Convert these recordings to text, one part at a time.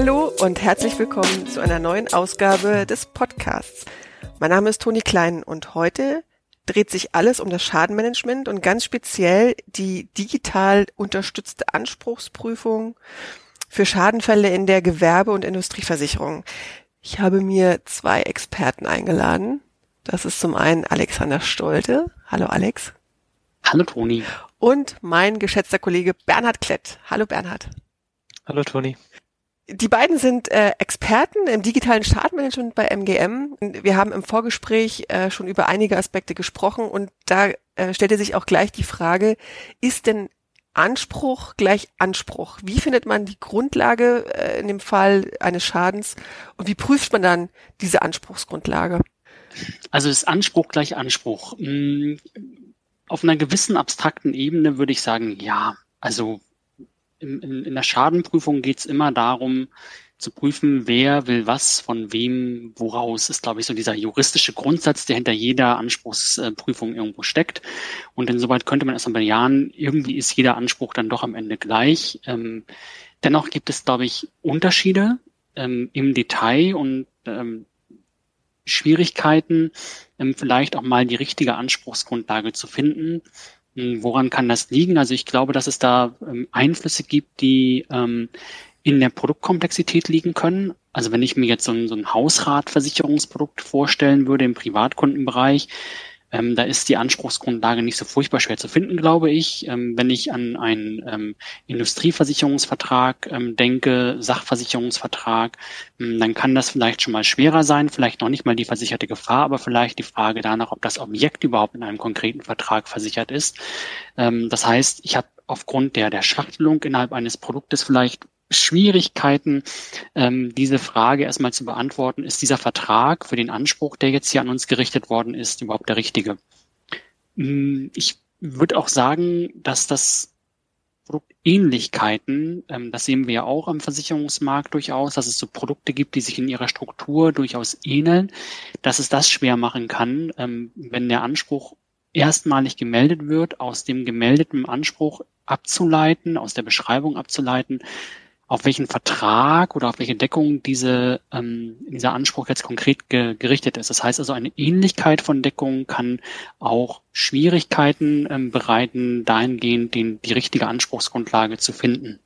Hallo und herzlich willkommen zu einer neuen Ausgabe des Podcasts. Mein Name ist Toni Klein und heute dreht sich alles um das Schadenmanagement und ganz speziell die digital unterstützte Anspruchsprüfung für Schadenfälle in der Gewerbe- und Industrieversicherung. Ich habe mir zwei Experten eingeladen. Das ist zum einen Alexander Stolte. Hallo Alex. Hallo Toni. Und mein geschätzter Kollege Bernhard Klett. Hallo Bernhard. Hallo Toni. Die beiden sind äh, Experten im digitalen Startmanagement bei MGM. Wir haben im Vorgespräch äh, schon über einige Aspekte gesprochen und da äh, stellte sich auch gleich die Frage, ist denn Anspruch gleich Anspruch? Wie findet man die Grundlage äh, in dem Fall eines Schadens und wie prüft man dann diese Anspruchsgrundlage? Also ist Anspruch gleich Anspruch. Hm, auf einer gewissen abstrakten Ebene würde ich sagen, ja. Also in, in, in der Schadenprüfung geht es immer darum, zu prüfen, wer will was, von wem, woraus, ist, glaube ich, so dieser juristische Grundsatz, der hinter jeder Anspruchsprüfung irgendwo steckt. Und insoweit könnte man erst einmal bejahen, irgendwie ist jeder Anspruch dann doch am Ende gleich. Ähm, dennoch gibt es, glaube ich, Unterschiede ähm, im Detail und ähm, Schwierigkeiten, ähm, vielleicht auch mal die richtige Anspruchsgrundlage zu finden. Hm, woran kann das liegen? Also ich glaube, dass es da ähm, Einflüsse gibt, die ähm, in der Produktkomplexität liegen können. Also wenn ich mir jetzt so ein, so ein Hausratversicherungsprodukt vorstellen würde im Privatkundenbereich, ähm, da ist die Anspruchsgrundlage nicht so furchtbar schwer zu finden, glaube ich. Ähm, wenn ich an einen ähm, Industrieversicherungsvertrag ähm, denke, Sachversicherungsvertrag, ähm, dann kann das vielleicht schon mal schwerer sein, vielleicht noch nicht mal die versicherte Gefahr, aber vielleicht die Frage danach, ob das Objekt überhaupt in einem konkreten Vertrag versichert ist. Ähm, das heißt, ich habe aufgrund der, der Schachtelung innerhalb eines Produktes vielleicht Schwierigkeiten, ähm, diese Frage erstmal zu beantworten, ist dieser Vertrag für den Anspruch, der jetzt hier an uns gerichtet worden ist, überhaupt der richtige? Hm, ich würde auch sagen, dass das Produktähnlichkeiten, ähm, das sehen wir ja auch am Versicherungsmarkt durchaus, dass es so Produkte gibt, die sich in ihrer Struktur durchaus ähneln, dass es das schwer machen kann, ähm, wenn der Anspruch erstmalig gemeldet wird, aus dem gemeldeten Anspruch abzuleiten, aus der Beschreibung abzuleiten, auf welchen Vertrag oder auf welche Deckung diese, ähm, dieser Anspruch jetzt konkret ge gerichtet ist. Das heißt also, eine Ähnlichkeit von Deckungen kann auch Schwierigkeiten ähm, bereiten, dahingehend den, die richtige Anspruchsgrundlage zu finden.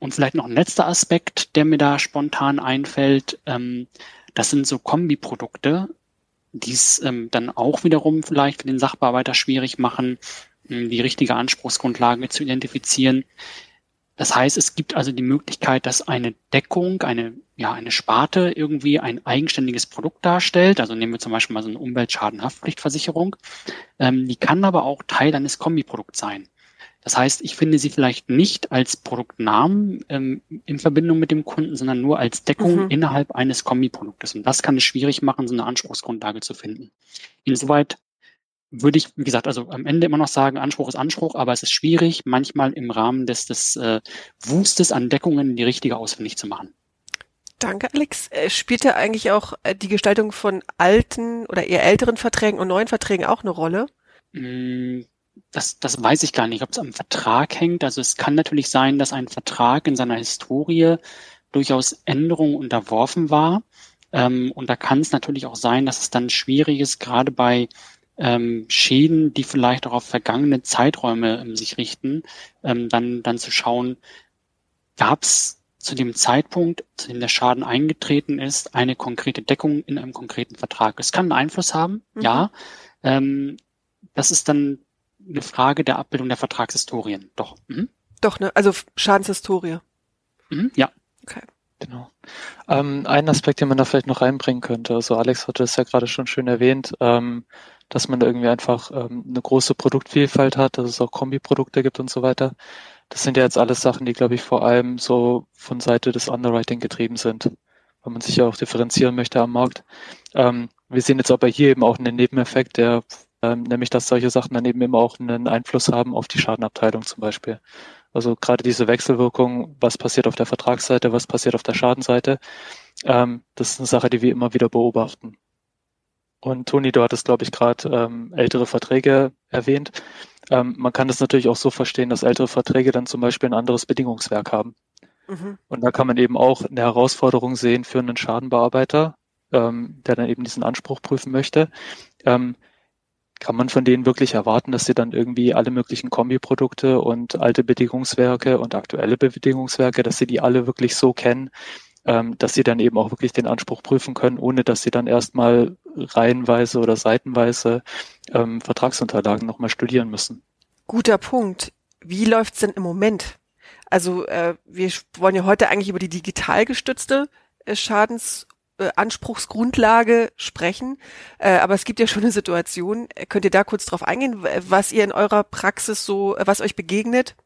Und vielleicht noch ein letzter Aspekt, der mir da spontan einfällt. Ähm, das sind so Kombiprodukte, die es ähm, dann auch wiederum vielleicht für den Sachbearbeiter schwierig machen, die richtige Anspruchsgrundlage zu identifizieren. Das heißt, es gibt also die Möglichkeit, dass eine Deckung, eine, ja, eine Sparte irgendwie ein eigenständiges Produkt darstellt. Also nehmen wir zum Beispiel mal so eine Umweltschadenhaftpflichtversicherung. Ähm, die kann aber auch Teil eines Kombiprodukts sein. Das heißt, ich finde sie vielleicht nicht als Produktnamen ähm, in Verbindung mit dem Kunden, sondern nur als Deckung mhm. innerhalb eines Kombiproduktes. Und das kann es schwierig machen, so eine Anspruchsgrundlage zu finden. Insoweit würde ich, wie gesagt, also am Ende immer noch sagen, Anspruch ist Anspruch, aber es ist schwierig, manchmal im Rahmen des, des äh, Wustes an Deckungen die richtige ausfindig zu machen. Danke, Alex. Äh, spielt da eigentlich auch äh, die Gestaltung von alten oder eher älteren Verträgen und neuen Verträgen auch eine Rolle? Mm, das, das weiß ich gar nicht, ob es am Vertrag hängt. Also es kann natürlich sein, dass ein Vertrag in seiner Historie durchaus Änderungen unterworfen war. Ähm, und da kann es natürlich auch sein, dass es dann schwierig ist, gerade bei ähm, Schäden, die vielleicht auch auf vergangene Zeiträume ähm, sich richten, ähm, dann, dann zu schauen, gab es zu dem Zeitpunkt, zu dem der Schaden eingetreten ist, eine konkrete Deckung in einem konkreten Vertrag. Es kann einen Einfluss haben, mhm. ja. Ähm, das ist dann eine Frage der Abbildung der Vertragshistorien. Doch. Mhm. Doch, ne? Also Schadenshistorie. Mhm, ja. Okay. Genau. Ähm, ein Aspekt, den man da vielleicht noch reinbringen könnte, also Alex hatte es ja gerade schon schön erwähnt, ähm, dass man da irgendwie einfach ähm, eine große Produktvielfalt hat, dass es auch Kombiprodukte gibt und so weiter. Das sind ja jetzt alles Sachen, die, glaube ich, vor allem so von Seite des Underwriting getrieben sind, weil man sich ja auch differenzieren möchte am Markt. Ähm, wir sehen jetzt aber hier eben auch einen Nebeneffekt, der ähm, nämlich, dass solche Sachen dann eben immer auch einen Einfluss haben auf die Schadenabteilung zum Beispiel. Also gerade diese Wechselwirkung, was passiert auf der Vertragsseite, was passiert auf der Schadenseite, ähm, das ist eine Sache, die wir immer wieder beobachten. Und Toni, du hattest, glaube ich, gerade ähm, ältere Verträge erwähnt. Ähm, man kann das natürlich auch so verstehen, dass ältere Verträge dann zum Beispiel ein anderes Bedingungswerk haben. Mhm. Und da kann man eben auch eine Herausforderung sehen für einen Schadenbearbeiter, ähm, der dann eben diesen Anspruch prüfen möchte. Ähm, kann man von denen wirklich erwarten, dass sie dann irgendwie alle möglichen Kombiprodukte und alte Bedingungswerke und aktuelle Bedingungswerke, dass sie die alle wirklich so kennen, ähm, dass sie dann eben auch wirklich den Anspruch prüfen können, ohne dass sie dann erstmal reihenweise oder seitenweise ähm, Vertragsunterlagen nochmal studieren müssen. Guter Punkt. Wie läuft's denn im Moment? Also äh, wir wollen ja heute eigentlich über die digital gestützte äh, Schadens- äh, Anspruchsgrundlage sprechen. Äh, aber es gibt ja schon eine Situation. Könnt ihr da kurz drauf eingehen, was ihr in eurer Praxis so, was euch begegnet?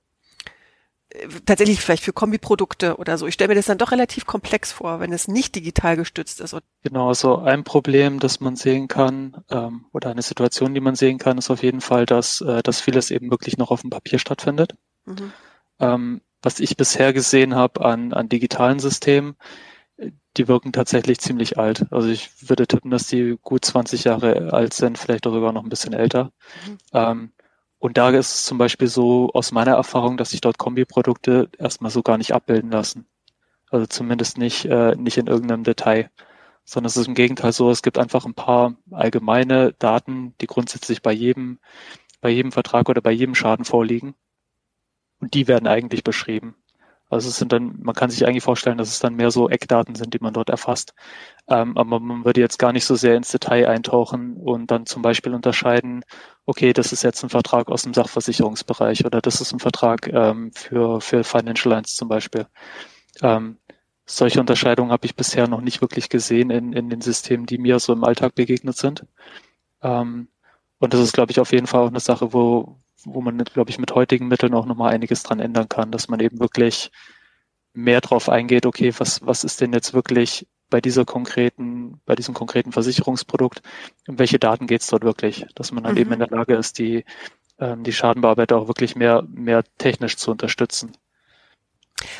Tatsächlich vielleicht für Kombiprodukte oder so. Ich stelle mir das dann doch relativ komplex vor, wenn es nicht digital gestützt ist. Genau, also ein Problem, das man sehen kann, ähm, oder eine Situation, die man sehen kann, ist auf jeden Fall, dass, äh, dass vieles eben wirklich noch auf dem Papier stattfindet. Mhm. Ähm, was ich bisher gesehen habe an, an digitalen Systemen, die wirken tatsächlich ziemlich alt. Also ich würde tippen, dass die gut 20 Jahre alt sind, vielleicht auch sogar noch ein bisschen älter. Mhm. Ähm, und da ist es zum Beispiel so aus meiner Erfahrung, dass sich dort Kombiprodukte erstmal so gar nicht abbilden lassen. Also zumindest nicht, äh, nicht in irgendeinem Detail. Sondern es ist im Gegenteil so, es gibt einfach ein paar allgemeine Daten, die grundsätzlich bei jedem, bei jedem Vertrag oder bei jedem Schaden vorliegen. Und die werden eigentlich beschrieben. Also es sind dann, man kann sich eigentlich vorstellen, dass es dann mehr so Eckdaten sind, die man dort erfasst. Ähm, aber man würde jetzt gar nicht so sehr ins Detail eintauchen und dann zum Beispiel unterscheiden, okay, das ist jetzt ein Vertrag aus dem Sachversicherungsbereich oder das ist ein Vertrag ähm, für, für Financial Lines zum Beispiel. Ähm, solche Unterscheidungen habe ich bisher noch nicht wirklich gesehen in, in den Systemen, die mir so im Alltag begegnet sind. Ähm, und das ist, glaube ich, auf jeden Fall auch eine Sache, wo, wo man, glaube ich, mit heutigen Mitteln auch nochmal einiges dran ändern kann, dass man eben wirklich mehr drauf eingeht, okay, was, was ist denn jetzt wirklich bei dieser konkreten, bei diesem konkreten Versicherungsprodukt, um welche Daten geht es dort wirklich, dass man dann mhm. eben in der Lage ist, die, ähm, die Schadenbearbeiter auch wirklich mehr, mehr technisch zu unterstützen.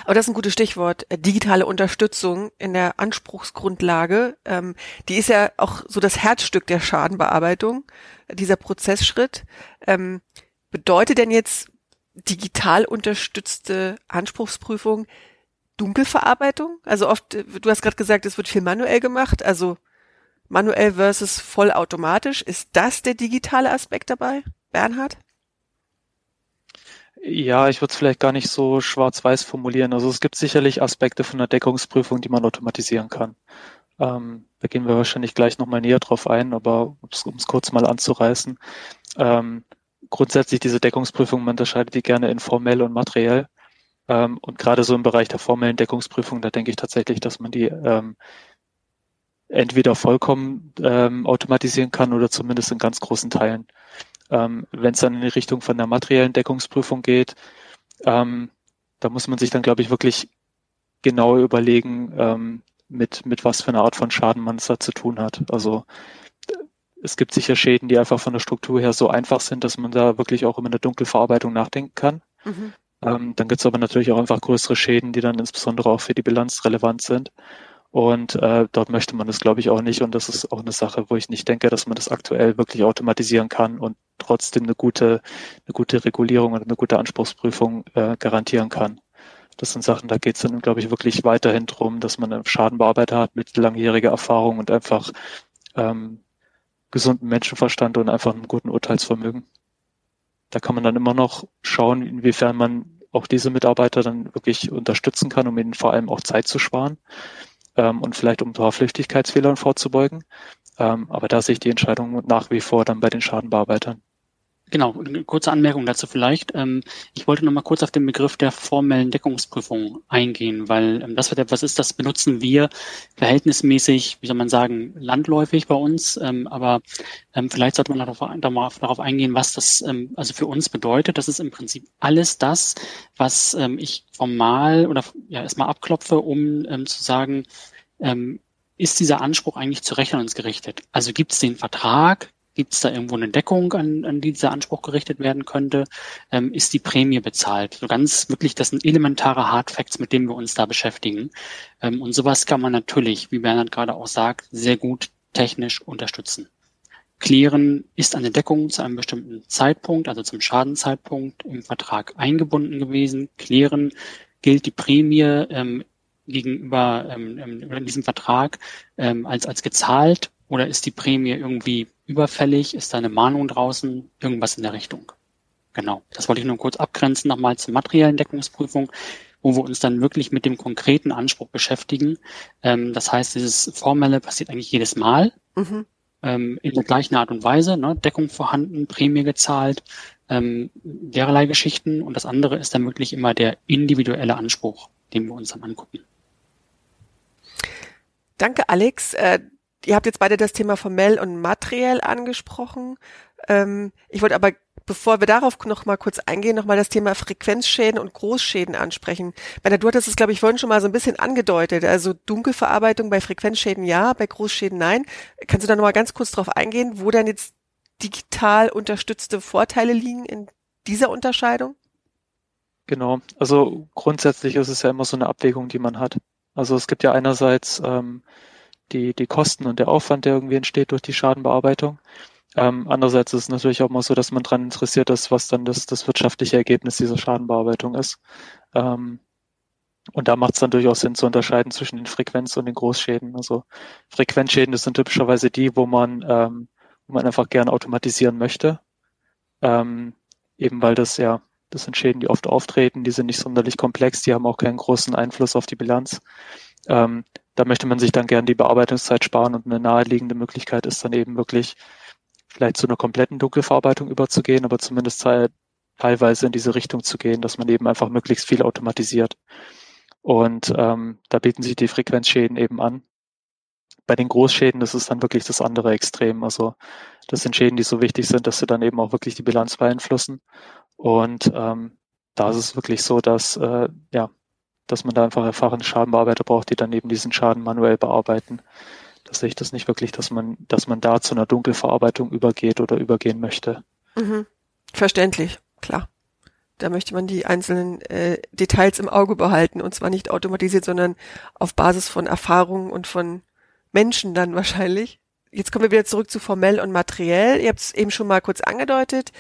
Aber das ist ein gutes Stichwort. Digitale Unterstützung in der Anspruchsgrundlage. Ähm, die ist ja auch so das Herzstück der Schadenbearbeitung, dieser Prozessschritt. Ähm, Bedeutet denn jetzt digital unterstützte Anspruchsprüfung Dunkelverarbeitung? Also oft, du hast gerade gesagt, es wird viel manuell gemacht, also manuell versus vollautomatisch. Ist das der digitale Aspekt dabei, Bernhard? Ja, ich würde es vielleicht gar nicht so schwarz-weiß formulieren. Also es gibt sicherlich Aspekte von der Deckungsprüfung, die man automatisieren kann. Ähm, da gehen wir wahrscheinlich gleich nochmal näher drauf ein, aber um es kurz mal anzureißen. Ähm, grundsätzlich diese Deckungsprüfung, man unterscheidet die gerne in formell und materiell. Ähm, und gerade so im Bereich der formellen Deckungsprüfung, da denke ich tatsächlich, dass man die ähm, entweder vollkommen ähm, automatisieren kann oder zumindest in ganz großen Teilen. Ähm, Wenn es dann in die Richtung von der materiellen Deckungsprüfung geht, ähm, da muss man sich dann, glaube ich, wirklich genau überlegen, ähm, mit, mit was für einer Art von Schaden man es da zu tun hat. Also es gibt sicher Schäden, die einfach von der Struktur her so einfach sind, dass man da wirklich auch über eine Dunkelverarbeitung nachdenken kann. Mhm. Ähm, dann gibt es aber natürlich auch einfach größere Schäden, die dann insbesondere auch für die Bilanz relevant sind. Und äh, dort möchte man das, glaube ich, auch nicht. Und das ist auch eine Sache, wo ich nicht denke, dass man das aktuell wirklich automatisieren kann und trotzdem eine gute, eine gute Regulierung und eine gute Anspruchsprüfung äh, garantieren kann. Das sind Sachen, da geht es dann, glaube ich, wirklich weiterhin drum, dass man einen Schadenbearbeiter hat mit langjähriger Erfahrung und einfach ähm, gesunden Menschenverstand und einfach einem guten Urteilsvermögen. Da kann man dann immer noch schauen, inwiefern man auch diese Mitarbeiter dann wirklich unterstützen kann, um ihnen vor allem auch Zeit zu sparen ähm, und vielleicht um ein paar Flüchtigkeitsfehlern vorzubeugen. Ähm, aber da sehe ich die Entscheidung nach wie vor dann bei den Schadenbearbeitern. Genau, eine kurze Anmerkung dazu vielleicht. Ähm, ich wollte noch mal kurz auf den Begriff der formellen Deckungsprüfung eingehen, weil ähm, das wird etwas ist, das benutzen wir verhältnismäßig, wie soll man sagen, landläufig bei uns. Ähm, aber vielleicht sollte man darauf, eingehen, was das also für uns bedeutet. Das ist im Prinzip alles das, was ich formal oder ja erstmal abklopfe, um zu sagen, ist dieser Anspruch eigentlich zu rechnungsgerichtet? Also gibt es den Vertrag, Gibt es da irgendwo eine Deckung, an, an die dieser Anspruch gerichtet werden könnte? Ähm, ist die Prämie bezahlt? So ganz wirklich, das sind elementare Hardfacts, mit denen wir uns da beschäftigen. Ähm, und sowas kann man natürlich, wie Bernhard gerade auch sagt, sehr gut technisch unterstützen. Klären, ist eine Deckung zu einem bestimmten Zeitpunkt, also zum Schadenzeitpunkt im Vertrag eingebunden gewesen. Klären, gilt die Prämie ähm, gegenüber ähm, ähm, in diesem Vertrag ähm, als, als gezahlt oder ist die Prämie irgendwie überfällig? Ist da eine Mahnung draußen? Irgendwas in der Richtung. Genau. Das wollte ich nur kurz abgrenzen nochmal zur materiellen Deckungsprüfung, wo wir uns dann wirklich mit dem konkreten Anspruch beschäftigen. Ähm, das heißt, dieses Formelle passiert eigentlich jedes Mal. Mhm. Ähm, in der gleichen Art und Weise, ne? Deckung vorhanden, Prämie gezahlt, ähm, derlei Geschichten. Und das andere ist dann wirklich immer der individuelle Anspruch, den wir uns dann angucken. Danke, Alex. Ihr habt jetzt beide das Thema formell und materiell angesprochen. Ähm, ich wollte aber, bevor wir darauf noch mal kurz eingehen, noch mal das Thema Frequenzschäden und Großschäden ansprechen. Bei der, du hattest es, glaube ich, vorhin schon mal so ein bisschen angedeutet. Also Dunkelverarbeitung bei Frequenzschäden ja, bei Großschäden nein. Kannst du da noch mal ganz kurz drauf eingehen, wo dann jetzt digital unterstützte Vorteile liegen in dieser Unterscheidung? Genau. Also grundsätzlich ist es ja immer so eine Abwägung, die man hat. Also es gibt ja einerseits ähm, die, die Kosten und der Aufwand, der irgendwie entsteht durch die Schadenbearbeitung. Ähm, andererseits ist es natürlich auch mal so, dass man daran interessiert ist, was dann das, das wirtschaftliche Ergebnis dieser Schadenbearbeitung ist. Ähm, und da macht es dann durchaus Sinn zu unterscheiden zwischen den Frequenz- und den Großschäden. Also Frequenzschäden, das sind typischerweise die, wo man, ähm, wo man einfach gern automatisieren möchte. Ähm, eben weil das ja das sind Schäden, die oft auftreten, die sind nicht sonderlich komplex, die haben auch keinen großen Einfluss auf die Bilanz. Ähm, da möchte man sich dann gern die Bearbeitungszeit sparen und eine naheliegende Möglichkeit ist dann eben wirklich vielleicht zu einer kompletten Dunkelverarbeitung überzugehen, aber zumindest teilweise in diese Richtung zu gehen, dass man eben einfach möglichst viel automatisiert. Und ähm, da bieten sich die Frequenzschäden eben an. Bei den Großschäden das ist dann wirklich das andere Extrem. Also das sind Schäden, die so wichtig sind, dass sie dann eben auch wirklich die Bilanz beeinflussen. Und ähm, da ist es wirklich so, dass äh, ja, dass man da einfach erfahrene Schadenbearbeiter braucht, die dann eben diesen Schaden manuell bearbeiten. Da sehe ich das nicht wirklich, dass man, dass man da zu einer Dunkelverarbeitung übergeht oder übergehen möchte. Mhm. Verständlich, klar. Da möchte man die einzelnen äh, Details im Auge behalten und zwar nicht automatisiert, sondern auf Basis von Erfahrungen und von Menschen dann wahrscheinlich. Jetzt kommen wir wieder zurück zu formell und materiell. Ihr habt es eben schon mal kurz angedeutet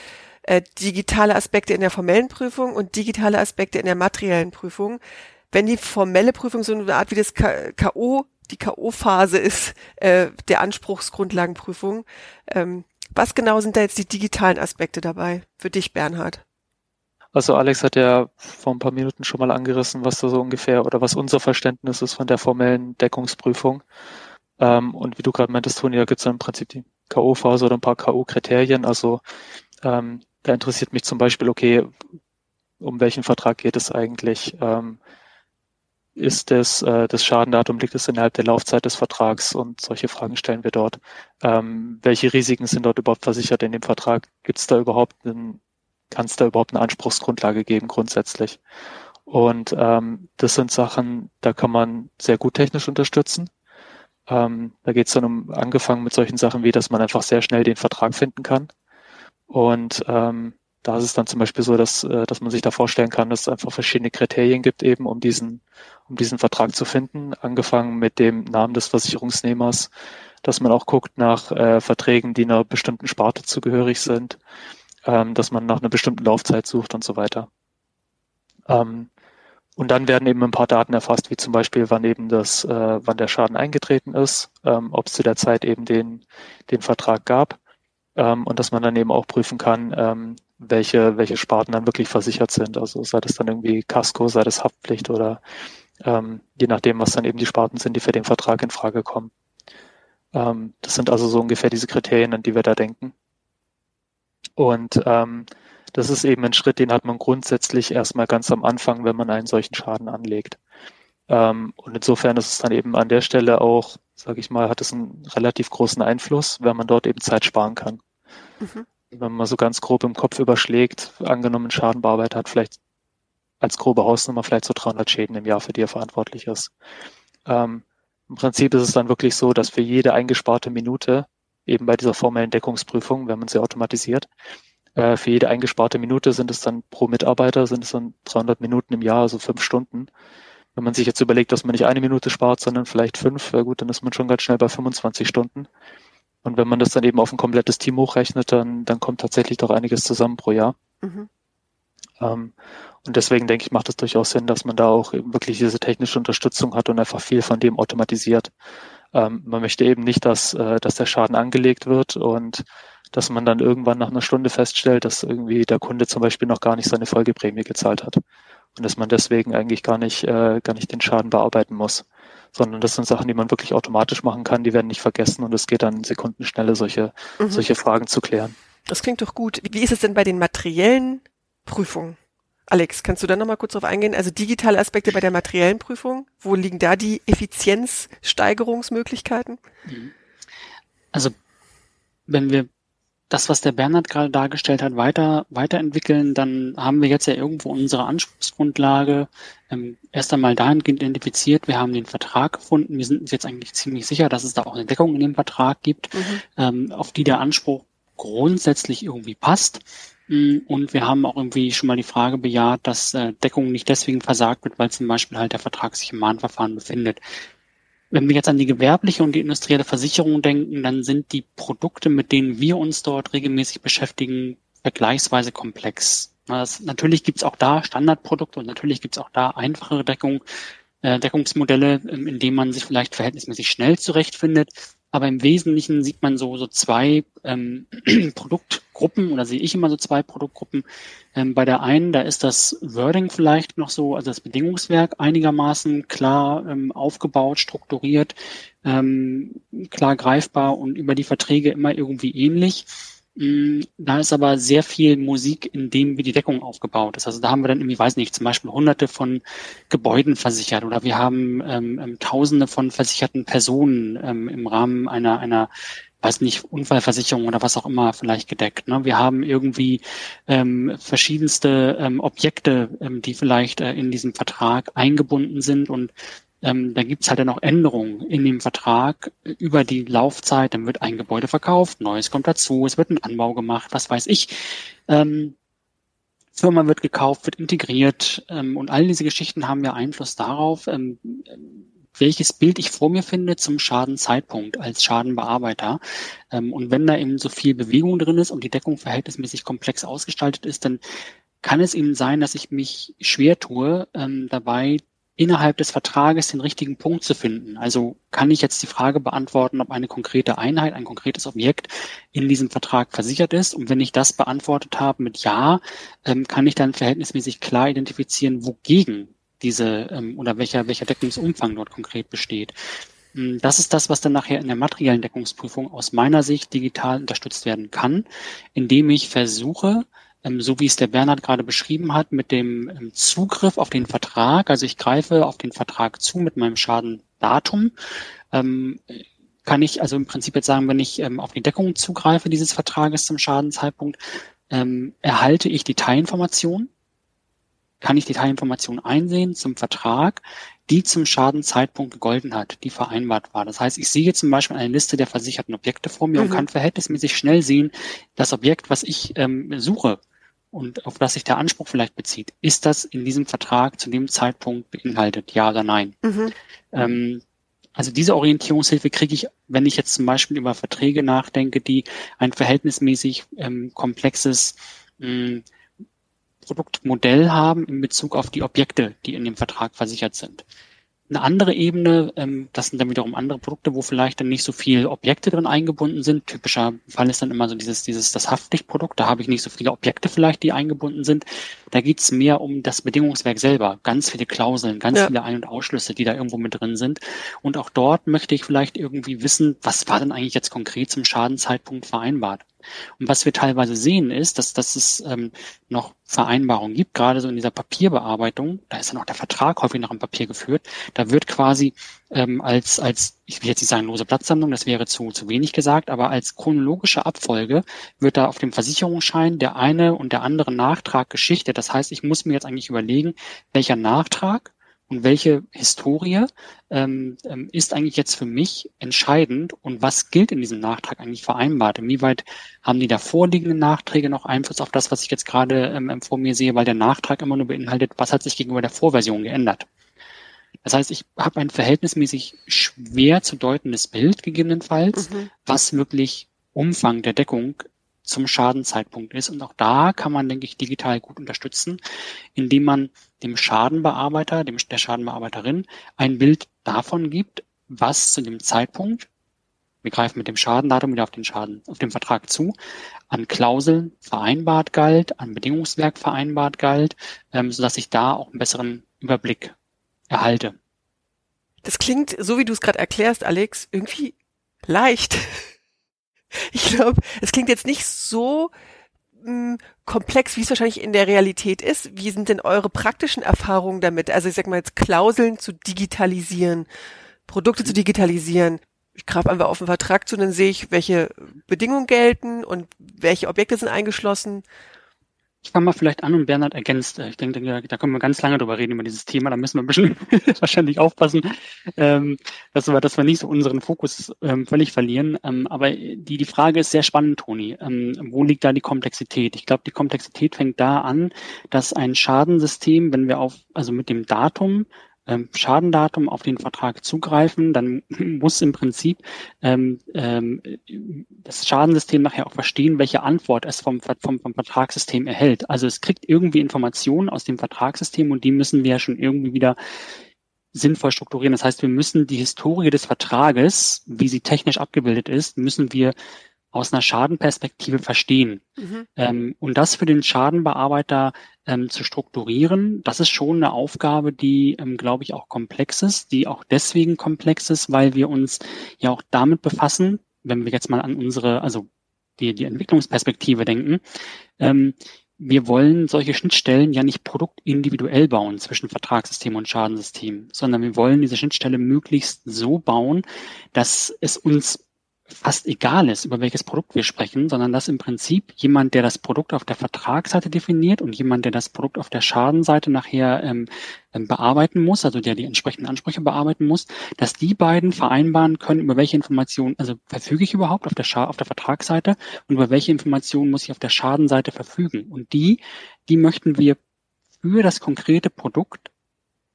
äh, digitale Aspekte in der formellen Prüfung und digitale Aspekte in der materiellen Prüfung. Wenn die formelle Prüfung so eine Art wie das K.O., die K.O.-Phase ist, äh, der Anspruchsgrundlagenprüfung, ähm, was genau sind da jetzt die digitalen Aspekte dabei für dich, Bernhard? Also Alex hat ja vor ein paar Minuten schon mal angerissen, was da so ungefähr oder was unser Verständnis ist von der formellen Deckungsprüfung. Ähm, und wie du gerade meintest, Toni, da gibt es im Prinzip die K.O.-Phase oder ein paar K.O.-Kriterien. Also ähm, da interessiert mich zum Beispiel, okay, um welchen Vertrag geht es eigentlich? Ähm, ist es äh, das Schadendatum, liegt es innerhalb der Laufzeit des Vertrags und solche Fragen stellen wir dort. Ähm, welche Risiken sind dort überhaupt versichert in dem Vertrag? Gibt es da überhaupt einen, kann es da überhaupt eine Anspruchsgrundlage geben grundsätzlich? Und ähm, das sind Sachen, da kann man sehr gut technisch unterstützen. Ähm, da geht es dann um angefangen mit solchen Sachen wie, dass man einfach sehr schnell den Vertrag finden kann. Und ähm, da ist es dann zum Beispiel so, dass, äh, dass man sich da vorstellen kann, dass es einfach verschiedene Kriterien gibt, eben um diesen, um diesen Vertrag zu finden, angefangen mit dem Namen des Versicherungsnehmers, dass man auch guckt nach äh, Verträgen, die einer bestimmten Sparte zugehörig sind, ähm, dass man nach einer bestimmten Laufzeit sucht und so weiter. Ähm, und dann werden eben ein paar Daten erfasst, wie zum Beispiel, wann eben das, äh, wann der Schaden eingetreten ist, ähm, ob es zu der Zeit eben den, den Vertrag gab ähm, und dass man dann eben auch prüfen kann, ähm, welche, welche Sparten dann wirklich versichert sind. Also sei das dann irgendwie Casco, sei das Haftpflicht oder ähm, je nachdem, was dann eben die Sparten sind, die für den Vertrag in Frage kommen. Ähm, das sind also so ungefähr diese Kriterien, an die wir da denken. Und ähm, das ist eben ein Schritt, den hat man grundsätzlich erstmal ganz am Anfang, wenn man einen solchen Schaden anlegt. Ähm, und insofern ist es dann eben an der Stelle auch, sage ich mal, hat es einen relativ großen Einfluss, wenn man dort eben Zeit sparen kann. Mhm. Wenn man so ganz grob im Kopf überschlägt, angenommen Schadenbearbeiter hat vielleicht als grobe Hausnummer vielleicht so 300 Schäden im Jahr, für die er verantwortlich ist. Ähm, Im Prinzip ist es dann wirklich so, dass für jede eingesparte Minute, eben bei dieser formellen Deckungsprüfung, wenn man sie automatisiert, äh, für jede eingesparte Minute sind es dann pro Mitarbeiter, sind es dann 300 Minuten im Jahr, also fünf Stunden. Wenn man sich jetzt überlegt, dass man nicht eine Minute spart, sondern vielleicht fünf, ja gut, dann ist man schon ganz schnell bei 25 Stunden. Und wenn man das dann eben auf ein komplettes Team hochrechnet, dann, dann kommt tatsächlich doch einiges zusammen pro Jahr. Mhm. Ähm, und deswegen denke ich, macht es durchaus Sinn, dass man da auch wirklich diese technische Unterstützung hat und einfach viel von dem automatisiert. Ähm, man möchte eben nicht, dass, äh, dass der Schaden angelegt wird und dass man dann irgendwann nach einer Stunde feststellt, dass irgendwie der Kunde zum Beispiel noch gar nicht seine Folgeprämie gezahlt hat. Und dass man deswegen eigentlich gar nicht, äh, gar nicht den Schaden bearbeiten muss. Sondern das sind Sachen, die man wirklich automatisch machen kann, die werden nicht vergessen und es geht dann in Sekundenschnelle, solche, mhm. solche Fragen zu klären. Das klingt doch gut. Wie ist es denn bei den materiellen Prüfungen? Alex, kannst du da nochmal kurz drauf eingehen? Also digitale Aspekte bei der materiellen Prüfung, wo liegen da die Effizienzsteigerungsmöglichkeiten? Also wenn wir das, was der Bernhard gerade dargestellt hat, weiter weiterentwickeln, dann haben wir jetzt ja irgendwo unsere Anspruchsgrundlage ähm, erst einmal dahingehend identifiziert. Wir haben den Vertrag gefunden. Wir sind uns jetzt eigentlich ziemlich sicher, dass es da auch eine Deckung in dem Vertrag gibt, mhm. ähm, auf die der Anspruch grundsätzlich irgendwie passt. Mm, und wir haben auch irgendwie schon mal die Frage bejaht, dass äh, Deckung nicht deswegen versagt wird, weil zum Beispiel halt der Vertrag sich im Mahnverfahren befindet. Wenn wir jetzt an die gewerbliche und die industrielle Versicherung denken, dann sind die Produkte, mit denen wir uns dort regelmäßig beschäftigen, vergleichsweise komplex. Das, natürlich gibt es auch da Standardprodukte und natürlich gibt es auch da einfachere Deckung, äh, Deckungsmodelle, ähm, in denen man sich vielleicht verhältnismäßig schnell zurechtfindet. Aber im Wesentlichen sieht man so, so zwei ähm, Produktgruppen oder sehe ich immer so zwei Produktgruppen. Ähm, bei der einen, da ist das Wording vielleicht noch so, also das Bedingungswerk einigermaßen klar ähm, aufgebaut, strukturiert, ähm, klar greifbar und über die Verträge immer irgendwie ähnlich. Mm, da ist aber sehr viel Musik in dem, wie die Deckung aufgebaut ist. Also da haben wir dann irgendwie, weiß nicht, zum Beispiel hunderte von Gebäuden versichert oder wir haben ähm, ähm, tausende von versicherten Personen ähm, im Rahmen einer, einer weiß nicht, Unfallversicherung oder was auch immer vielleicht gedeckt. Ne? Wir haben irgendwie ähm, verschiedenste ähm, Objekte, ähm, die vielleicht äh, in diesem Vertrag eingebunden sind und ähm, da gibt's halt dann auch Änderungen in dem Vertrag über die Laufzeit. Dann wird ein Gebäude verkauft, neues kommt dazu, es wird ein Anbau gemacht, was weiß ich. Ähm, Firma wird gekauft, wird integriert ähm, und all diese Geschichten haben ja Einfluss darauf, ähm, welches Bild ich vor mir finde zum Schadenzeitpunkt als Schadenbearbeiter. Ähm, und wenn da eben so viel Bewegung drin ist und die Deckung verhältnismäßig komplex ausgestaltet ist, dann kann es eben sein, dass ich mich schwer tue, ähm, dabei innerhalb des Vertrages den richtigen Punkt zu finden. Also kann ich jetzt die Frage beantworten, ob eine konkrete Einheit, ein konkretes Objekt in diesem Vertrag versichert ist. Und wenn ich das beantwortet habe mit Ja, ähm, kann ich dann verhältnismäßig klar identifizieren, wogegen diese ähm, oder welcher, welcher Deckungsumfang dort konkret besteht. Hm, das ist das, was dann nachher in der materiellen Deckungsprüfung aus meiner Sicht digital unterstützt werden kann, indem ich versuche, so wie es der Bernhard gerade beschrieben hat, mit dem ähm, Zugriff auf den Vertrag. Also ich greife auf den Vertrag zu mit meinem Schadendatum. Ähm, kann ich also im Prinzip jetzt sagen, wenn ich auf die Deckung zugreife dieses Vertrages zum Schadenzeitpunkt, erhalte ich Detailinformationen, kann ich Detailinformationen einsehen zum Vertrag, die zum Schadenzeitpunkt gegolten hat, die vereinbart war. Das heißt, ich sehe zum Beispiel eine Liste der versicherten Objekte vor mir mhm. und kann verhältnismäßig schnell sehen, das Objekt, was ich ähm, suche, und auf das sich der Anspruch vielleicht bezieht, ist das in diesem Vertrag zu dem Zeitpunkt beinhaltet, ja oder nein? Mhm. Ähm, also diese Orientierungshilfe kriege ich, wenn ich jetzt zum Beispiel über Verträge nachdenke, die ein verhältnismäßig ähm, komplexes mh, hm, Produktmodell haben in Bezug auf die Objekte, die in dem Vertrag versichert sind. Eine andere Ebene, ähm, das sind dann wiederum andere Produkte, wo vielleicht dann nicht so viel Objekte drin eingebunden sind. Typischer Fall ist dann immer so dieses, dieses das Haftpflichtprodukt, da habe ich nicht so viele Objekte vielleicht, die eingebunden sind. Da geht's mehr um das Bedingungswerk selber. Ganz viele Klauseln, ganz ja. viele Ein- und Ausschlüsse, die da irgendwo mit drin sind. Und auch dort möchte ich vielleicht irgendwie wissen, was war denn eigentlich jetzt konkret zum Schadenzeitpunkt vereinbart. Und was wir teilweise sehen ist, dass, dass es ähm, noch Vereinbarungen gibt, gerade so in dieser Papierbearbeitung, da ist ja noch der Vertrag häufig noch im Papier geführt, da wird quasi ähm, als, als, ich will jetzt nicht sagen lose Platzsammlung, das wäre zu, zu wenig gesagt, aber als chronologische Abfolge wird da auf dem Versicherungsschein der eine und der andere Nachtrag geschichtet. Das heißt, ich muss mir jetzt eigentlich überlegen, welcher Nachtrag und welche Historie ähm, ähm, ist eigentlich jetzt für mich entscheidend und was gilt in diesem Nachtrag eigentlich vereinbart? Inwieweit haben die da vorliegenden Nachträge noch Einfluss auf das, was ich jetzt gerade ähm, vor mir sehe, weil der Nachtrag immer nur beinhaltet, was hat sich gegenüber der Vorversion geändert? Das heißt, ich habe ein verhältnismäßig schwer zu deutendes Bild gegebenenfalls, mhm. was wirklich Umfang der Deckung zum Schadenzeitpunkt ist. Und auch da kann man, denke ich, digital gut unterstützen, indem man dem Schadenbearbeiter, dem, der Schadenbearbeiterin ein Bild davon gibt, was zu dem Zeitpunkt, wir greifen mit dem Schadendatum wieder auf den Schaden, auf den Vertrag zu, an Klauseln vereinbart galt, an Bedingungswerk vereinbart galt, ähm, sodass ich da auch einen besseren Überblick erhalte. Das klingt, so wie du es gerade erklärst, Alex, irgendwie leicht. Ich glaube, es klingt jetzt nicht so mh, komplex, wie es wahrscheinlich in der Realität ist. Wie sind denn eure praktischen Erfahrungen damit? Also ich sag mal jetzt Klauseln zu digitalisieren, Produkte zu digitalisieren. Ich greife einfach auf den Vertrag zu, dann sehe ich, welche Bedingungen gelten und welche Objekte sind eingeschlossen. Ich fange mal vielleicht an und Bernhard ergänzt. Ich denke, da können wir ganz lange drüber reden über dieses Thema. Da müssen wir ein bisschen wahrscheinlich aufpassen, ähm, dass, wir, dass wir nicht so unseren Fokus ähm, völlig verlieren. Ähm, aber die, die Frage ist sehr spannend, Toni. Wo liegt da die Komplexität? Ich glaube, die Komplexität fängt da an, dass ein Schadensystem, wenn wir auf, also mit dem Datum ähm, Schadendatum auf den Vertrag zugreifen, dann muss im Prinzip ähm, ähm, das Schadensystem nachher auch verstehen, welche Antwort es vom, vom, vom Vertragssystem erhält. Also es kriegt irgendwie Informationen aus dem Vertragssystem und die müssen wir ja schon irgendwie wieder sinnvoll strukturieren. Das heißt, wir müssen die Historie des Vertrages, wie sie technisch abgebildet ist, müssen wir aus einer Schadenperspektive verstehen. Mhm. Ähm, und das für den Schadenbearbeiter ähm, zu strukturieren, das ist schon eine Aufgabe, die, ähm, glaube ich, auch komplex ist, die auch deswegen komplex ist, weil wir uns ja auch damit befassen, wenn wir jetzt mal an unsere, also die, die Entwicklungsperspektive denken, ähm, wir wollen solche Schnittstellen ja nicht produktindividuell bauen zwischen Vertragssystem und Schadensystem, sondern wir wollen diese Schnittstelle möglichst so bauen, dass es uns fast egal ist, über welches Produkt wir sprechen, sondern dass im Prinzip jemand, der das Produkt auf der Vertragsseite definiert und jemand, der das Produkt auf der Schadenseite nachher ähm, ähm, bearbeiten muss, also der die entsprechenden Ansprüche bearbeiten muss, dass die beiden vereinbaren können, über welche Informationen, also verfüge ich überhaupt auf der, Scha auf der Vertragsseite und über welche Informationen muss ich auf der Schadenseite verfügen. Und die, die möchten wir für das konkrete Produkt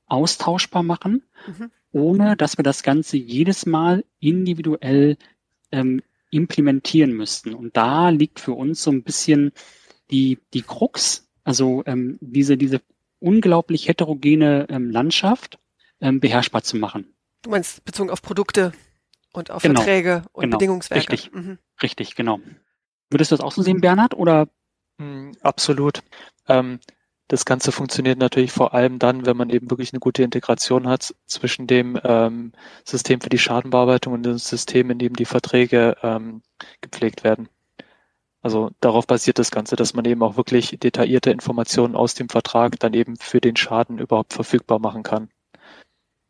austauschbar machen, mhm. ohne dass wir das Ganze jedes Mal individuell ähm, implementieren müssten. Und da liegt für uns so ein bisschen die, die Krux, also ähm, diese, diese unglaublich heterogene ähm, Landschaft ähm, beherrschbar zu machen. Du meinst bezogen auf Produkte und auf genau, Verträge und genau, Bedingungswerke. Richtig, mhm. richtig, genau. Würdest du das auch so sehen, Bernhard, oder? Hm, absolut. Ähm, das Ganze funktioniert natürlich vor allem dann, wenn man eben wirklich eine gute Integration hat zwischen dem ähm, System für die Schadenbearbeitung und dem System, in dem die Verträge ähm, gepflegt werden. Also darauf basiert das Ganze, dass man eben auch wirklich detaillierte Informationen aus dem Vertrag dann eben für den Schaden überhaupt verfügbar machen kann.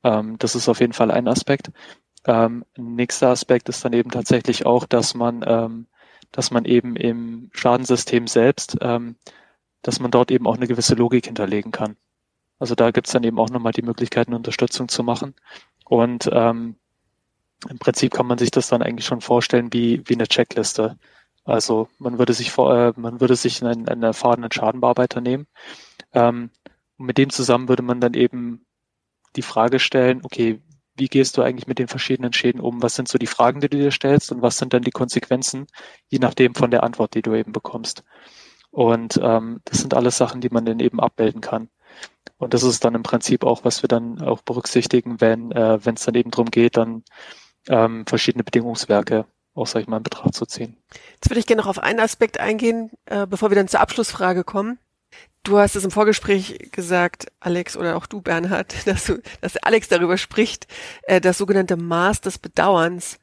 Ähm, das ist auf jeden Fall ein Aspekt. Ähm, nächster Aspekt ist dann eben tatsächlich auch, dass man, ähm, dass man eben im Schadensystem selbst ähm, dass man dort eben auch eine gewisse Logik hinterlegen kann. Also da gibt's dann eben auch nochmal die Möglichkeit, eine Unterstützung zu machen. Und ähm, im Prinzip kann man sich das dann eigentlich schon vorstellen wie, wie eine Checkliste. Also man würde sich vor, äh, man würde sich einen, einen erfahrenen Schadenbearbeiter nehmen. Ähm, und mit dem zusammen würde man dann eben die Frage stellen, okay, wie gehst du eigentlich mit den verschiedenen Schäden um? Was sind so die Fragen, die du dir stellst und was sind dann die Konsequenzen, je nachdem von der Antwort, die du eben bekommst? Und ähm, das sind alles Sachen, die man dann eben abbilden kann. Und das ist dann im Prinzip auch, was wir dann auch berücksichtigen, wenn äh, es dann eben darum geht, dann ähm, verschiedene Bedingungswerke auch, sag ich mal, in Betracht zu ziehen. Jetzt würde ich gerne noch auf einen Aspekt eingehen, äh, bevor wir dann zur Abschlussfrage kommen. Du hast es im Vorgespräch gesagt, Alex, oder auch du, Bernhard, dass, du, dass Alex darüber spricht, äh, das sogenannte Maß des Bedauerns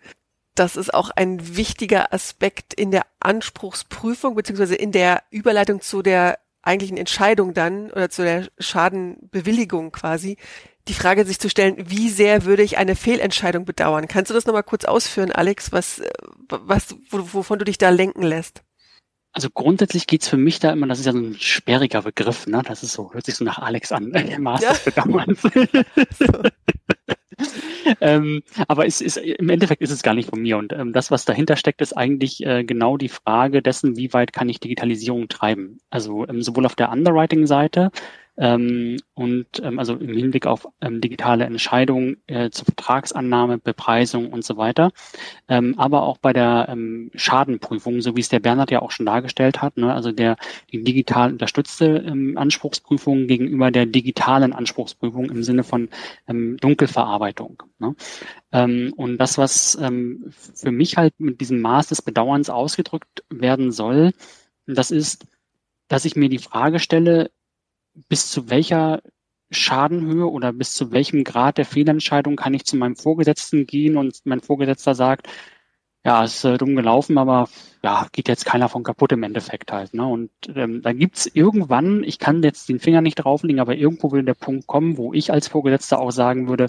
das ist auch ein wichtiger Aspekt in der Anspruchsprüfung beziehungsweise in der Überleitung zu der eigentlichen Entscheidung dann oder zu der Schadenbewilligung quasi. Die Frage sich zu stellen, wie sehr würde ich eine Fehlentscheidung bedauern? Kannst du das nochmal kurz ausführen, Alex, was, was, wovon du dich da lenken lässt? Also grundsätzlich geht's für mich da immer, das ist ja so ein sperriger Begriff, ne? Das ist so, hört sich so nach Alex an, Maß ja. des Bedauerns. so. Ähm, aber es ist, im Endeffekt ist es gar nicht von mir. Und ähm, das, was dahinter steckt, ist eigentlich äh, genau die Frage dessen, wie weit kann ich Digitalisierung treiben. Also ähm, sowohl auf der Underwriting-Seite ähm, und ähm, also im Hinblick auf ähm, digitale Entscheidungen äh, zur Vertragsannahme, Bepreisung und so weiter. Ähm, aber auch bei der ähm, Schadenprüfung, so wie es der Bernhard ja auch schon dargestellt hat, ne, also der die digital unterstützte ähm, Anspruchsprüfung gegenüber der digitalen Anspruchsprüfung im Sinne von ähm, Dunkelverarbeitung. Ne? Ähm, und das, was ähm, für mich halt mit diesem Maß des Bedauerns ausgedrückt werden soll, das ist, dass ich mir die Frage stelle, bis zu welcher Schadenhöhe oder bis zu welchem Grad der Fehlentscheidung kann ich zu meinem Vorgesetzten gehen und mein Vorgesetzter sagt, ja, ist äh, dumm gelaufen, aber ja, geht jetzt keiner von kaputt im Endeffekt halt. Ne? Und ähm, da gibt's irgendwann, ich kann jetzt den Finger nicht drauflegen, aber irgendwo will der Punkt kommen, wo ich als Vorgesetzter auch sagen würde,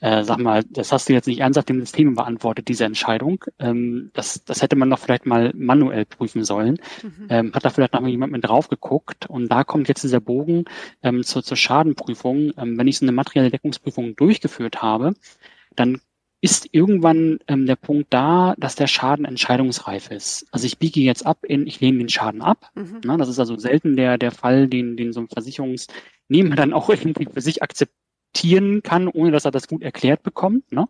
äh, sag mal, das hast du jetzt nicht ernsthaft dem System beantwortet, diese Entscheidung. Ähm, das, das hätte man doch vielleicht mal manuell prüfen sollen. Mhm. Ähm, hat da vielleicht noch mal jemand mit drauf geguckt und da kommt jetzt dieser Bogen ähm, zur, zur Schadenprüfung. Ähm, wenn ich so eine materielle Deckungsprüfung durchgeführt habe, dann ist irgendwann ähm, der Punkt da, dass der Schaden entscheidungsreif ist. Also ich biege jetzt ab in, ich lehne den Schaden ab. Mhm. Na, das ist also selten der, der Fall, den, den so ein Versicherungsnehmer dann auch irgendwie für sich akzeptiert akzeptieren kann, ohne dass er das gut erklärt bekommt. Ne?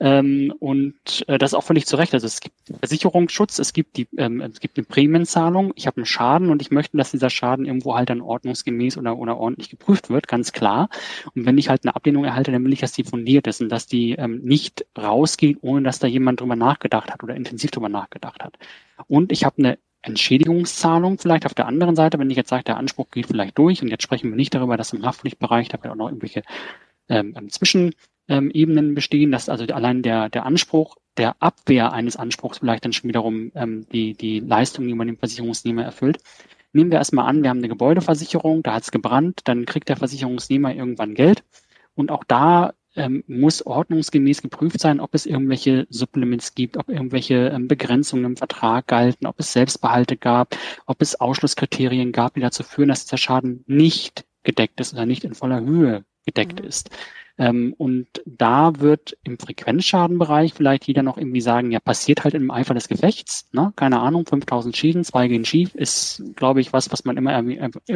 Ähm, und äh, das ist auch völlig zu Recht. Also es gibt Versicherungsschutz, es gibt die, ähm, es gibt eine Prämienzahlung, ich habe einen Schaden und ich möchte, dass dieser Schaden irgendwo halt dann ordnungsgemäß oder, oder ordentlich geprüft wird, ganz klar. Und wenn ich halt eine Ablehnung erhalte, dann will ich, dass die fundiert ist und dass die ähm, nicht rausgeht, ohne dass da jemand drüber nachgedacht hat oder intensiv drüber nachgedacht hat. Und ich habe eine Entschädigungszahlung vielleicht auf der anderen Seite, wenn ich jetzt sage, der Anspruch geht vielleicht durch und jetzt sprechen wir nicht darüber, dass im Haftpflichtbereich da vielleicht auch noch irgendwelche ähm, Zwischenebenen ähm, bestehen, dass also allein der, der Anspruch der Abwehr eines Anspruchs vielleicht dann schon wiederum ähm, die, die Leistung, die man dem Versicherungsnehmer erfüllt. Nehmen wir erstmal an, wir haben eine Gebäudeversicherung, da hat es gebrannt, dann kriegt der Versicherungsnehmer irgendwann Geld. Und auch da ähm, muss ordnungsgemäß geprüft sein, ob es irgendwelche Supplements gibt, ob irgendwelche ähm, Begrenzungen im Vertrag galten, ob es Selbstbehalte gab, ob es Ausschlusskriterien gab, die dazu führen, dass der Schaden nicht gedeckt ist oder nicht in voller Höhe gedeckt mhm. ist. Ähm, und da wird im Frequenzschadenbereich vielleicht jeder noch irgendwie sagen, ja, passiert halt im Eifer des Gefechts, ne? keine Ahnung, 5000 Schäden, zwei gehen schief, ist, glaube ich, was, was man immer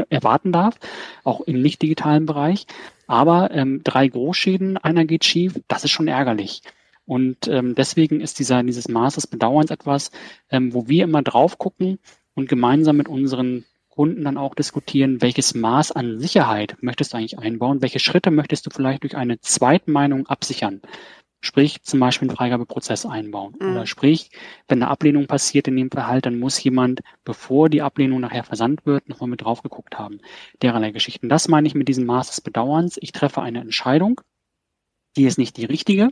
erwarten darf, auch im nicht digitalen Bereich. Aber ähm, drei Großschäden, einer geht schief, das ist schon ärgerlich. Und ähm, deswegen ist dieser, dieses Maß des Bedauerns etwas, ähm, wo wir immer drauf gucken und gemeinsam mit unseren Kunden dann auch diskutieren, welches Maß an Sicherheit möchtest du eigentlich einbauen, welche Schritte möchtest du vielleicht durch eine Zweitmeinung absichern. Sprich, zum Beispiel einen Freigabeprozess einbauen. Mhm. Oder sprich, wenn eine Ablehnung passiert in dem Fall halt, dann muss jemand, bevor die Ablehnung nachher versandt wird, nochmal mit drauf geguckt haben. Dererlei Geschichten. Das meine ich mit diesem Maß des Bedauerns. Ich treffe eine Entscheidung, die ist nicht die richtige.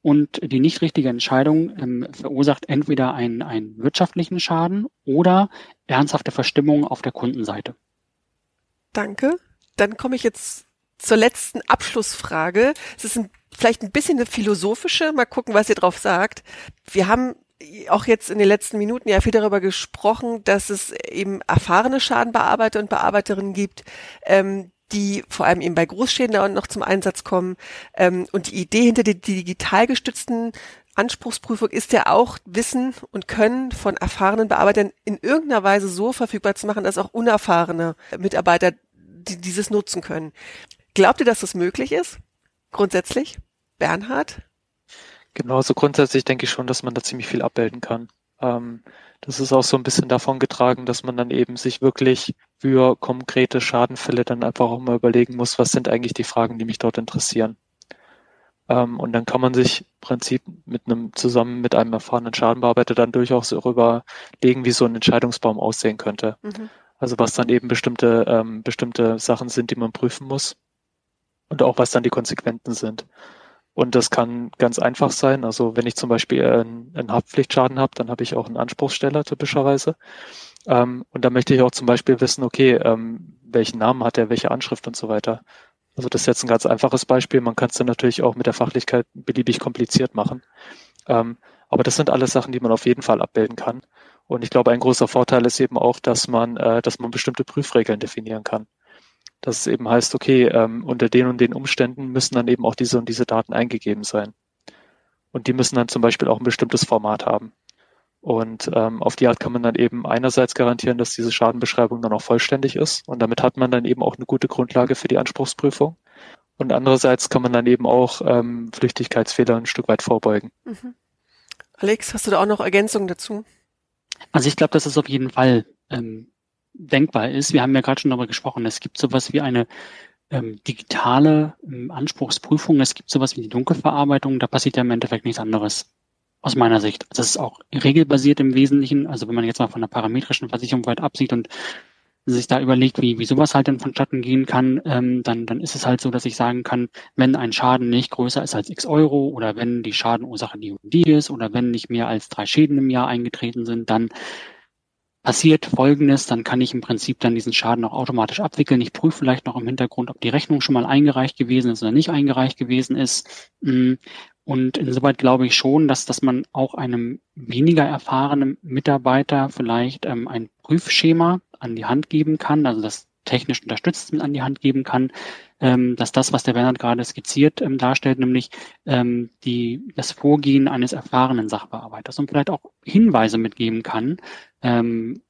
Und die nicht richtige Entscheidung ähm, verursacht entweder einen, einen wirtschaftlichen Schaden oder ernsthafte Verstimmung auf der Kundenseite. Danke. Dann komme ich jetzt zur letzten Abschlussfrage. Es ist ein, vielleicht ein bisschen eine philosophische. Mal gucken, was ihr drauf sagt. Wir haben auch jetzt in den letzten Minuten ja viel darüber gesprochen, dass es eben erfahrene Schadenbearbeiter und Bearbeiterinnen gibt, ähm, die vor allem eben bei Großschäden da noch zum Einsatz kommen. Ähm, und die Idee hinter der digital gestützten Anspruchsprüfung ist ja auch Wissen und Können von erfahrenen Bearbeitern in irgendeiner Weise so verfügbar zu machen, dass auch unerfahrene Mitarbeiter die dieses nutzen können. Glaubt ihr, dass das möglich ist? Grundsätzlich? Bernhard? Genau, also grundsätzlich denke ich schon, dass man da ziemlich viel abbilden kann. Ähm, das ist auch so ein bisschen davon getragen, dass man dann eben sich wirklich für konkrete Schadenfälle dann einfach auch mal überlegen muss, was sind eigentlich die Fragen, die mich dort interessieren. Ähm, und dann kann man sich im Prinzip mit einem, zusammen mit einem erfahrenen Schadenbearbeiter dann durchaus darüber legen, wie so ein Entscheidungsbaum aussehen könnte. Mhm. Also was dann eben bestimmte, ähm, bestimmte Sachen sind, die man prüfen muss. Und auch was dann die Konsequenzen sind. Und das kann ganz einfach sein. Also wenn ich zum Beispiel einen, einen Haftpflichtschaden habe, dann habe ich auch einen Anspruchssteller typischerweise. Ähm, und da möchte ich auch zum Beispiel wissen, okay, ähm, welchen Namen hat er, welche Anschrift und so weiter. Also das ist jetzt ein ganz einfaches Beispiel. Man kann es dann natürlich auch mit der Fachlichkeit beliebig kompliziert machen. Ähm, aber das sind alles Sachen, die man auf jeden Fall abbilden kann. Und ich glaube, ein großer Vorteil ist eben auch, dass man, äh, dass man bestimmte Prüfregeln definieren kann dass es eben heißt, okay, ähm, unter den und den Umständen müssen dann eben auch diese und diese Daten eingegeben sein. Und die müssen dann zum Beispiel auch ein bestimmtes Format haben. Und ähm, auf die Art kann man dann eben einerseits garantieren, dass diese Schadenbeschreibung dann auch vollständig ist. Und damit hat man dann eben auch eine gute Grundlage für die Anspruchsprüfung. Und andererseits kann man dann eben auch ähm, Flüchtigkeitsfehler ein Stück weit vorbeugen. Mhm. Alex, hast du da auch noch Ergänzungen dazu? Also ich glaube, dass es auf jeden Fall ähm, denkbar ist. Wir haben ja gerade schon darüber gesprochen. Es gibt sowas wie eine ähm, digitale ähm, Anspruchsprüfung. Es gibt sowas wie die Dunkelverarbeitung. Da passiert ja im Endeffekt nichts anderes. Aus meiner Sicht. Das ist auch regelbasiert im Wesentlichen. Also wenn man jetzt mal von der parametrischen Versicherung weit absieht und sich da überlegt, wie, wie sowas halt dann vonstatten gehen kann, ähm, dann, dann ist es halt so, dass ich sagen kann, wenn ein Schaden nicht größer ist als x Euro oder wenn die Schadenursache die und die ist oder wenn nicht mehr als drei Schäden im Jahr eingetreten sind, dann passiert Folgendes, dann kann ich im Prinzip dann diesen Schaden auch automatisch abwickeln. Ich prüfe vielleicht noch im Hintergrund, ob die Rechnung schon mal eingereicht gewesen ist oder nicht eingereicht gewesen ist. Mm, und insoweit glaube ich schon, dass, dass man auch einem weniger erfahrenen Mitarbeiter vielleicht ähm, ein Prüfschema an die Hand geben kann, also das technisch unterstützt an die Hand geben kann, ähm, dass das, was der Bernhard gerade skizziert ähm, darstellt, nämlich ähm, die, das Vorgehen eines erfahrenen Sachbearbeiters und vielleicht auch Hinweise mitgeben kann, ähm,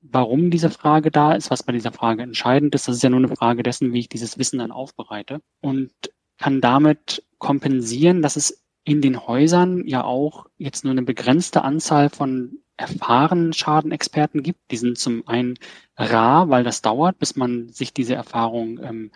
warum diese Frage da ist, was bei dieser Frage entscheidend ist. Das ist ja nur eine Frage dessen, wie ich dieses Wissen dann aufbereite und kann damit kompensieren, dass es in den Häusern ja auch jetzt nur eine begrenzte Anzahl von erfahrenen Schadenexperten gibt. Die sind zum einen rar, weil das dauert, bis man sich diese Erfahrung ähm,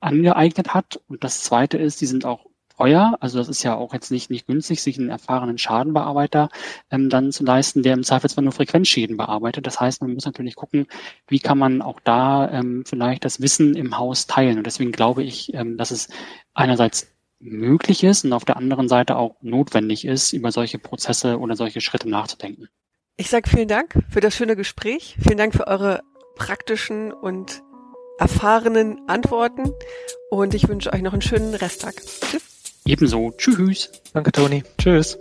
angeeignet hat. Und das Zweite ist, die sind auch teuer. Also das ist ja auch jetzt nicht, nicht günstig, sich einen erfahrenen Schadenbearbeiter ähm, dann zu leisten, der im Zweifelsfall nur Frequenzschäden bearbeitet. Das heißt, man muss natürlich gucken, wie kann man auch da ähm, vielleicht das Wissen im Haus teilen. Und deswegen glaube ich, ähm, dass es einerseits möglich ist und auf der anderen Seite auch notwendig ist, über solche Prozesse oder solche Schritte nachzudenken. Ich sage vielen Dank für das schöne Gespräch. Vielen Dank für eure praktischen und erfahrenen Antworten und ich wünsche euch noch einen schönen Resttag. Tschüss. Ebenso. Tschüss. Danke, Toni. Tschüss.